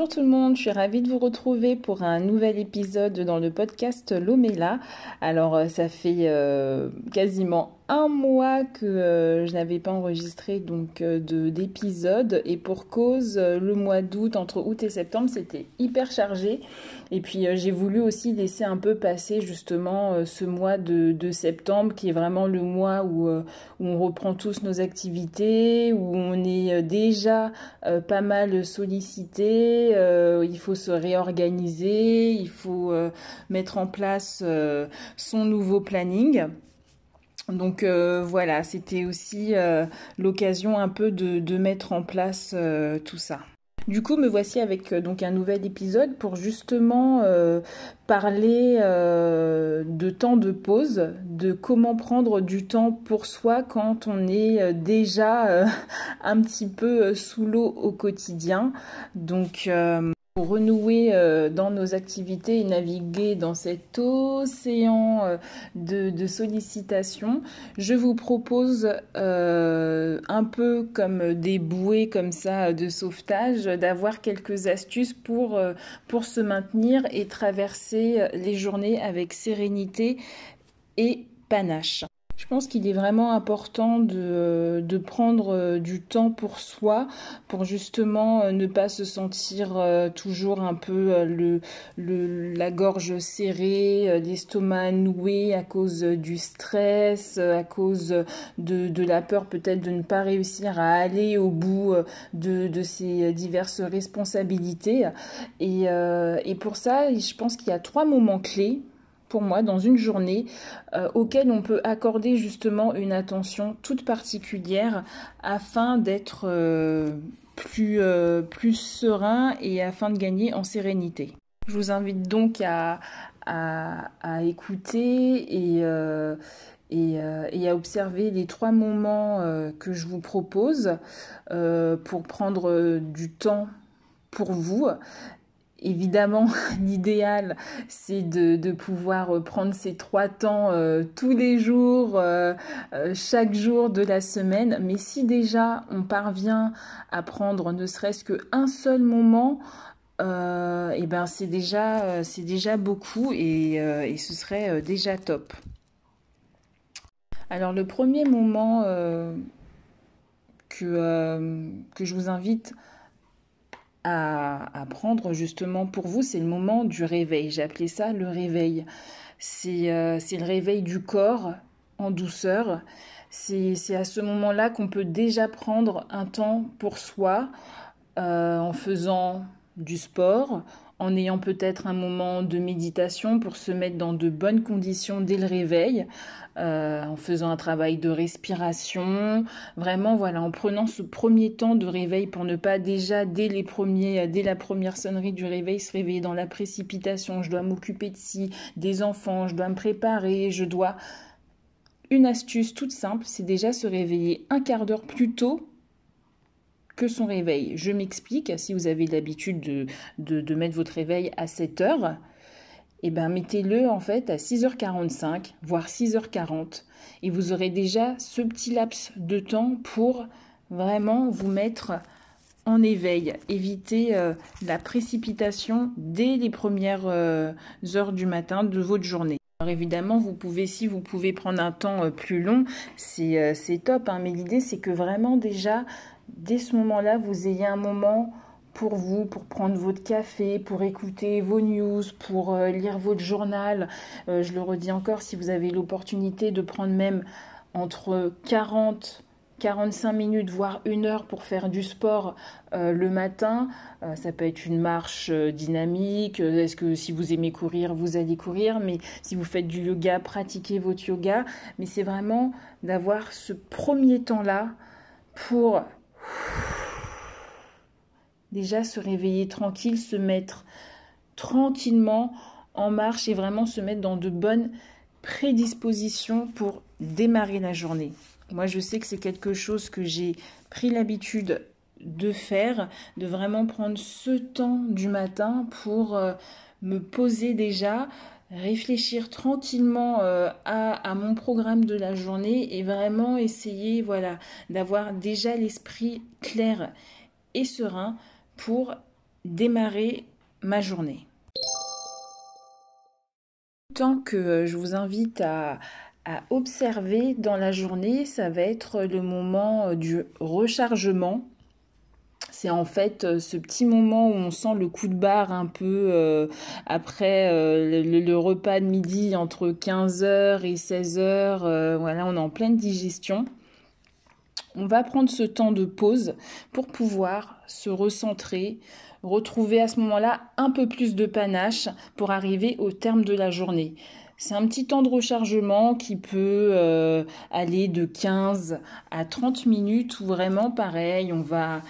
Bonjour tout le monde, je suis ravie de vous retrouver pour un nouvel épisode dans le podcast Lomela. Alors euh, ça fait euh, quasiment un mois que euh, je n'avais pas enregistré donc euh, de d'épisodes et pour cause euh, le mois d'août entre août et septembre c'était hyper chargé. Et puis j'ai voulu aussi laisser un peu passer justement ce mois de, de, septembre qui est vraiment le mois où, où on reprend tous nos activités où on est déjà pas mal sollicité il faut se réorganiser il faut mettre en place son nouveau planning donc euh, voilà, c'était aussi euh, l'occasion un peu de, mettre en place euh, tout ça. Du coup, me voici avec donc un nouvel épisode pour justement parler de temps de pause, de comment prendre du temps pour soi quand on est déjà un petit peu sous l'eau au quotidien. Donc renouer euh, dans nos activités et naviguer dans cet océan euh, de, sollicitations, je vous propose euh, un peu comme des bouées comme ça de sauvetage, d'avoir quelques astuces pour se maintenir et traverser les journées avec sérénité et panache. Je pense qu'il est vraiment important de, de, prendre euh, du temps pour soi, pour justement euh, ne pas se sentir euh, toujours un peu le, le, la gorge serrée, l'estomac noué à cause du stress, à cause de, de la peur peut-être de ne pas réussir à aller au bout de, de ces diverses responsabilités. Et, et pour ça, je pense qu'il y a trois moments clés pour moi dans une journée euh, auquel on peut accorder justement une attention toute particulière afin d'être euh, plus, euh, plus serein et afin de gagner en sérénité. Je vous invite donc à, à, écouter et, euh, et, à observer les trois moments que je vous propose pour prendre du temps pour vous Évidemment, l'idéal, c'est de, pouvoir prendre ces trois temps euh, tous les jours, euh, euh, chaque jour de la semaine. Mais si déjà on parvient à prendre ne serait-ce qu'un seul moment, et eh ben c'est déjà, c'est déjà beaucoup et, ce serait déjà top. Alors le premier moment que, que je vous invite à, prendre justement pour vous, c'est le moment du réveil. J'ai appelé ça le réveil. C'est euh, le réveil du corps en douceur. C'est à ce moment-là qu'on peut déjà prendre un temps pour soi euh, en faisant du sport, en ayant peut-être un moment de méditation pour se mettre dans de bonnes conditions dès le réveil, euh, en faisant un travail de respiration, vraiment voilà, en prenant ce premier temps de réveil pour ne pas déjà dès les premiers, dès la première sonnerie du réveil se réveiller dans la précipitation. Je dois m'occuper de ci, des enfants, je dois me préparer, je dois. Une astuce toute simple, c'est déjà se réveiller un quart d'heure plus tôt son réveil. Je m'explique, si vous avez l'habitude de, de, mettre votre réveil à 7 heures, eh ben mettez-le en fait à 6h45, voire 6h40, et vous aurez déjà ce petit laps de temps pour vraiment vous mettre en éveil, éviter euh, la précipitation dès les premières euh, heures du matin de votre journée. Alors évidemment, vous pouvez, si vous pouvez prendre un temps euh, plus long, c'est top, hein, mais l'idée c'est que vraiment déjà dès ce moment-là, vous ayez un moment pour vous, pour prendre votre café, pour écouter vos news, pour euh, lire votre journal. Euh, je le redis encore, si vous avez l'opportunité de prendre même entre 40 45 minutes, voire une heure pour faire du sport euh, le matin. Ça peut être une marche dynamique. Est-ce que si vous aimez courir, vous allez courir Mais si vous faites du yoga, pratiquez votre yoga. Mais c'est vraiment d'avoir ce premier temps-là pour déjà se réveiller tranquille, se mettre tranquillement en marche et vraiment se mettre dans de bonnes prédispositions pour démarrer la journée. Moi, je sais que c'est quelque chose que j'ai pris l'habitude de faire, de vraiment prendre ce temps du matin pour euh, me poser déjà, réfléchir tranquillement euh, à, mon programme de la journée et vraiment essayer voilà d'avoir déjà l'esprit clair et serein pour démarrer ma journée. Tant que je vous invite à observer dans la journée, ça va être le moment du rechargement c'est en fait euh, ce petit moment où on sent le coup de barre un peu euh, après euh, le, repas de midi entre 15h et 16h. voilà, on est en pleine digestion. On va prendre ce temps de pause pour pouvoir se recentrer, retrouver à ce moment-là un peu plus de panache pour arriver au terme de la journée. C'est un petit temps de rechargement qui peut aller de 15 à 30 minutes où vraiment pareil, on va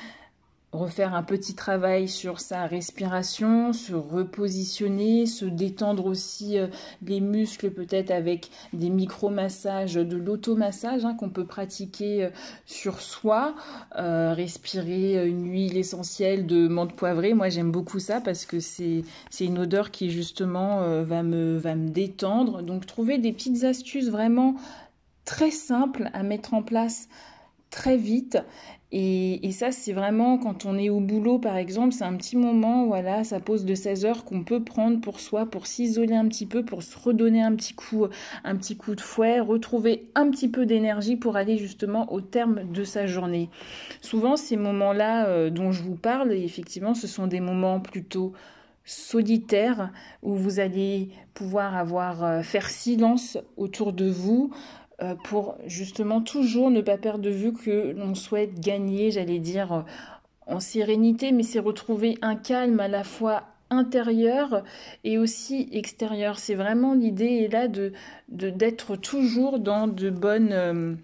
refaire un petit travail sur sa respiration, se repositionner, se détendre aussi euh, les muscles peut-être avec des micro-massages, de l'automassage hein, qu'on peut pratiquer euh, sur soi, euh, respirer une huile essentielle de menthe poivrée. Moi j'aime beaucoup ça parce que c'est une odeur qui justement va, me, va me détendre. Donc trouver des petites astuces vraiment très simples à mettre en place très vite et, ça, c'est vraiment quand on est au boulot, par exemple, c'est un petit moment, voilà, ça pose de 16 heures qu'on peut prendre pour soi, pour s'isoler un petit peu, pour se redonner un petit coup, un petit coup de fouet, retrouver un petit peu d'énergie pour aller justement au terme de sa journée. Souvent, ces moments-là euh, dont je vous parle, effectivement, ce sont des moments plutôt solitaires où vous allez pouvoir avoir euh, faire silence autour de vous, pour justement toujours ne pas perdre de vue que l'on souhaite gagner, j'allais dire, euh, en sérénité, mais c'est retrouver un calme à la fois intérieur et aussi extérieur. C'est vraiment l'idée là de d'être toujours dans de bonnes euh,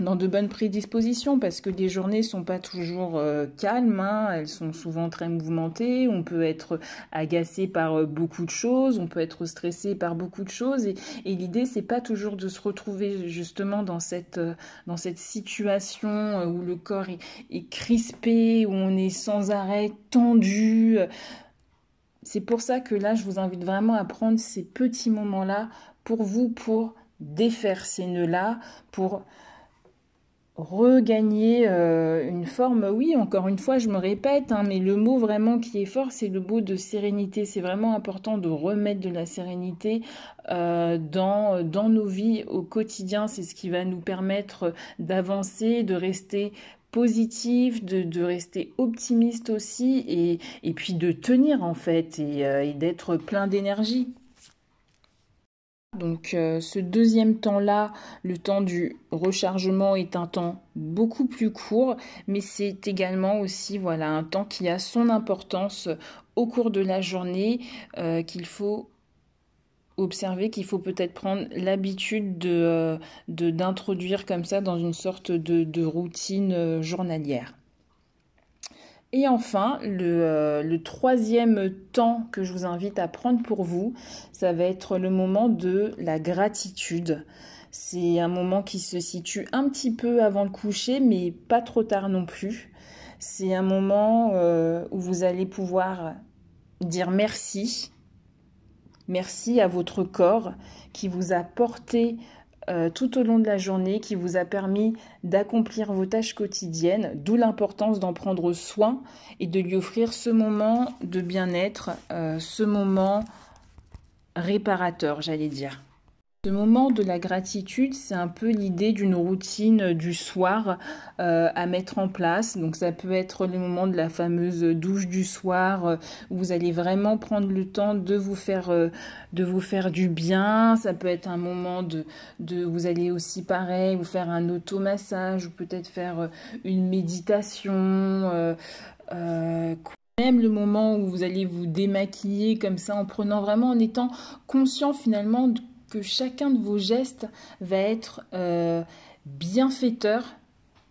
dans de bonnes prédispositions parce que les journées sont pas toujours euh, calmes, hein. elles sont souvent très mouvementées, on peut être agacé par euh, beaucoup de choses, on peut être stressé par beaucoup de choses et, et l'idée c'est pas toujours de se retrouver justement dans cette euh, dans cette situation où le corps est, crispé, où on est sans arrêt tendu. C'est pour ça que là je vous invite vraiment à prendre ces petits moments là pour vous pour défaire ces nœuds là pour regagner euh, une forme, oui, encore une fois, je me répète, hein, mais le mot vraiment qui est fort, c'est le mot de sérénité. C'est vraiment important de remettre de la sérénité euh, dans, nos vies au quotidien. C'est ce qui va nous permettre d'avancer, de rester positif, de, rester optimiste aussi, et, puis de tenir en fait, et, euh, et d'être plein d'énergie. Donc euh, ce deuxième temps-là, le temps du rechargement est un temps beaucoup plus court, mais c'est également aussi voilà un temps qui a son importance au cours de la journée euh, qu'il faut observer, qu'il faut peut-être prendre l'habitude de euh, d'introduire comme ça dans une sorte de, de routine journalière. Et enfin, euh, le, troisième temps que je vous invite à prendre pour vous, ça va être le moment de la gratitude. C'est un moment qui se situe un petit peu avant le coucher, mais pas trop tard non plus. C'est un moment euh, où vous allez pouvoir dire merci. Merci à votre corps qui vous a porté euh, tout au long de la journée qui vous a permis d'accomplir vos tâches quotidiennes, d'où l'importance d'en prendre soin et de lui offrir ce moment de bien-être, euh, ce moment réparateur, j'allais dire. Ce moment de la gratitude, c'est un peu l'idée d'une routine du soir euh, à mettre en place. Donc ça peut être le moment de la fameuse douche du soir euh, où vous allez vraiment prendre le temps de vous faire euh, de vous faire du bien. Ça peut être un moment de, de vous allez aussi pareil vous faire un automassage ou peut-être faire une méditation. même le moment où vous allez vous démaquiller comme ça en prenant vraiment en étant conscient finalement de que chacun de vos gestes va être euh, bienfaiteur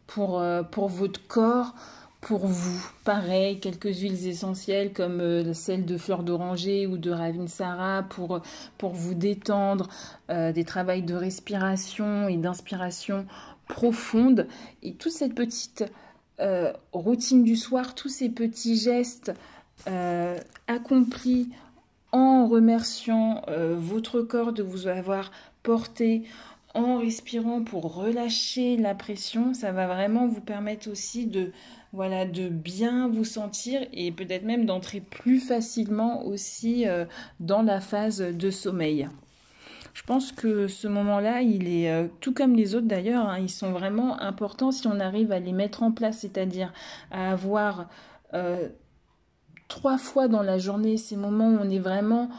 pour, euh, pour votre corps, pour vous. Pareil, quelques huiles essentielles comme euh, celle de fleur d'oranger ou de Ravinsara pour, pour vous détendre, des travails de respiration et d'inspiration profonde. Et toute cette petite routine du soir, tous ces petits gestes accomplis en remerciant euh, votre corps de vous avoir porté, en respirant pour relâcher la pression, ça va vraiment vous permettre aussi de voilà de bien vous sentir et peut-être même d'entrer plus facilement aussi euh, dans la phase de sommeil. Je pense que ce moment-là, il est euh, tout comme les autres d'ailleurs, hein, ils sont vraiment importants si on arrive à les mettre en place, c'est-à-dire à avoir trois fois dans la journée ces moments où on est vraiment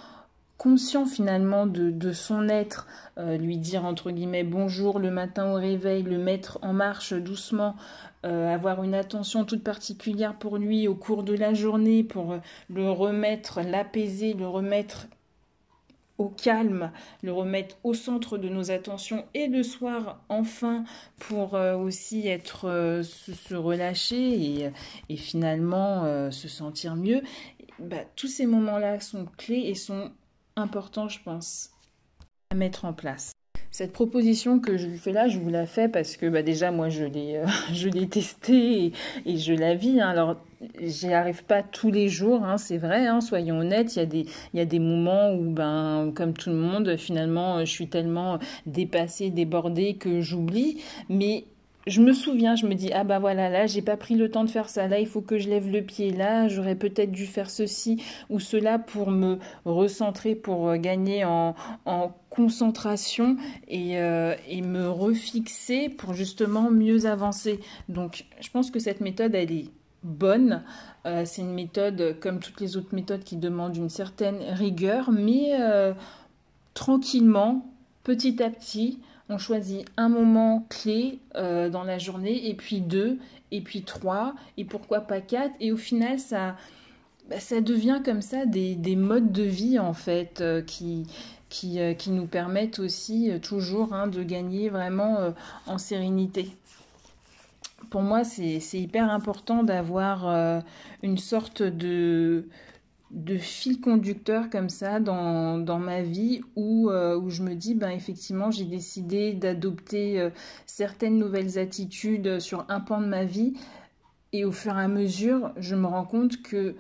conscient finalement de, son être, euh, lui dire entre guillemets bonjour le matin au réveil, le mettre en marche doucement, avoir une attention toute particulière pour lui au cours de la journée, pour le remettre, l'apaiser, le remettre au calme, le remettre au centre de nos attentions et le soir enfin pour euh, aussi être euh, se, relâcher et, finalement euh, se sentir mieux. Bah, tous ces moments-là sont clés et sont importants, je pense, à mettre en place. Cette proposition que je lui fais là, je vous la fais parce que bah, déjà moi je l'ai je l'ai testée et, je la vis. Hein. Alors j'y arrive pas tous les jours, hein, c'est vrai. Hein, soyons honnêtes, il y a des y a des moments où ben comme tout le monde finalement je suis tellement dépassée, débordée que j'oublie. Mais je me souviens, je me dis ah bah voilà là j'ai pas pris le temps de faire ça, là il faut que je lève le pied, là j'aurais peut-être dû faire ceci ou cela pour me recentrer, pour euh, gagner en, concentration et, euh, et, me refixer pour justement mieux avancer. Donc je pense que cette méthode elle est bonne. Euh, c'est une méthode comme toutes les autres méthodes qui demandent une certaine rigueur, mais tranquillement, petit à petit, on choisit un moment clé euh, dans la journée, et puis deux, et puis trois, et pourquoi pas quatre. Et au final, ça, bah, ça devient comme ça des, modes de vie, en fait, euh, qui, qui, euh, qui, nous permettent aussi toujours hein, de gagner vraiment en sérénité. Pour moi, c'est hyper important d'avoir une sorte de de fil conducteur comme ça dans, dans ma vie où, euh, où je me dis, ben effectivement, j'ai décidé d'adopter euh, certaines nouvelles attitudes sur un pan de ma vie. Et au fur et à mesure, je me rends compte que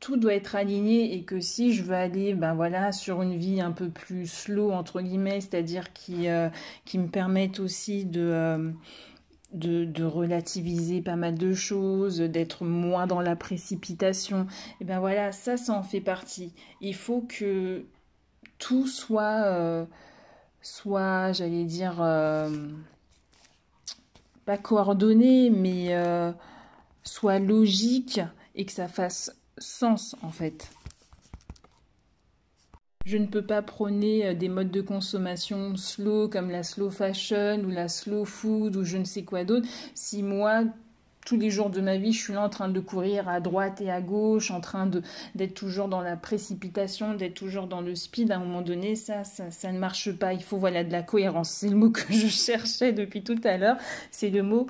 tout doit être aligné et que si je veux aller ben voilà sur une vie un peu plus slow entre guillemets c'est-à-dire qui euh, qui me permette aussi de de, relativiser pas mal de choses, d'être moins dans la précipitation. Et bien voilà, ça, ça en fait partie. Il faut que tout soit, euh, soit j'allais dire, euh, pas coordonné, mais euh, soit logique et que ça fasse sens en fait. Je ne peux pas prôner euh, des modes de consommation slow comme la slow fashion ou la slow food ou je ne sais quoi d'autre si moi tous les jours de ma vie, je suis là en train de courir à droite et à gauche, en train d'être toujours dans la précipitation, d'être toujours dans le speed. À un moment donné, ça, ça, ça ne marche pas. Il faut voilà de la cohérence. C'est le mot que je cherchais depuis tout à l'heure. C'est le mot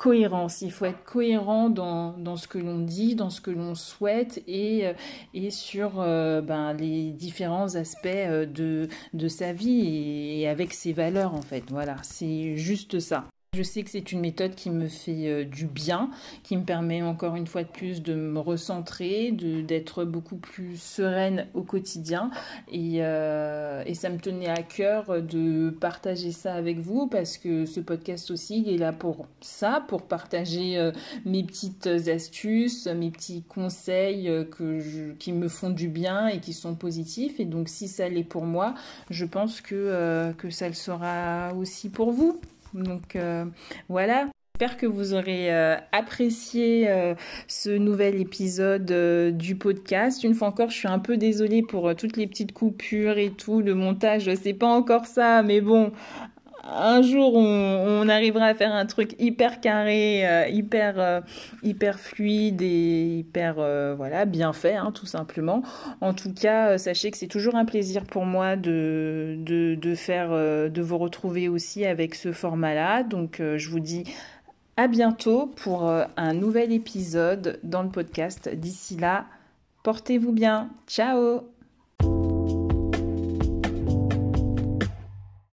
cohérence. Il faut être cohérent dans, ce que l'on dit, dans ce que l'on souhaite et, euh, sur euh, ben, les différents aspects euh, de, de sa vie et avec ses valeurs en fait. Voilà, c'est juste ça. Je sais que c'est une méthode qui me fait euh, du bien, qui me permet encore une fois de plus de me recentrer, d'être beaucoup plus sereine au quotidien. Euh, et, ça me tenait à cœur de partager ça avec vous parce que ce podcast aussi, est là pour ça, pour partager euh, mes petites astuces, mes petits conseils que qui me font du bien et qui sont positifs. Et donc si ça l'est pour moi, je pense que, que ça le sera aussi pour vous. Donc euh, voilà. J'espère que vous aurez euh, apprécié euh, ce nouvel épisode du podcast. Une fois encore, je suis un peu désolée pour toutes les petites coupures et tout. Le montage, c'est pas encore ça, mais bon, un jour on, arrivera à faire un truc hyper carré, euh, hyper euh, hyper fluide et hyper euh, voilà bien fait hein, tout simplement. En tout cas, sachez que c'est toujours un plaisir pour moi de de, de faire de vous retrouver aussi avec ce format-là. Donc je vous dis à bientôt pour un nouvel épisode dans le podcast. D'ici là, portez-vous bien. Ciao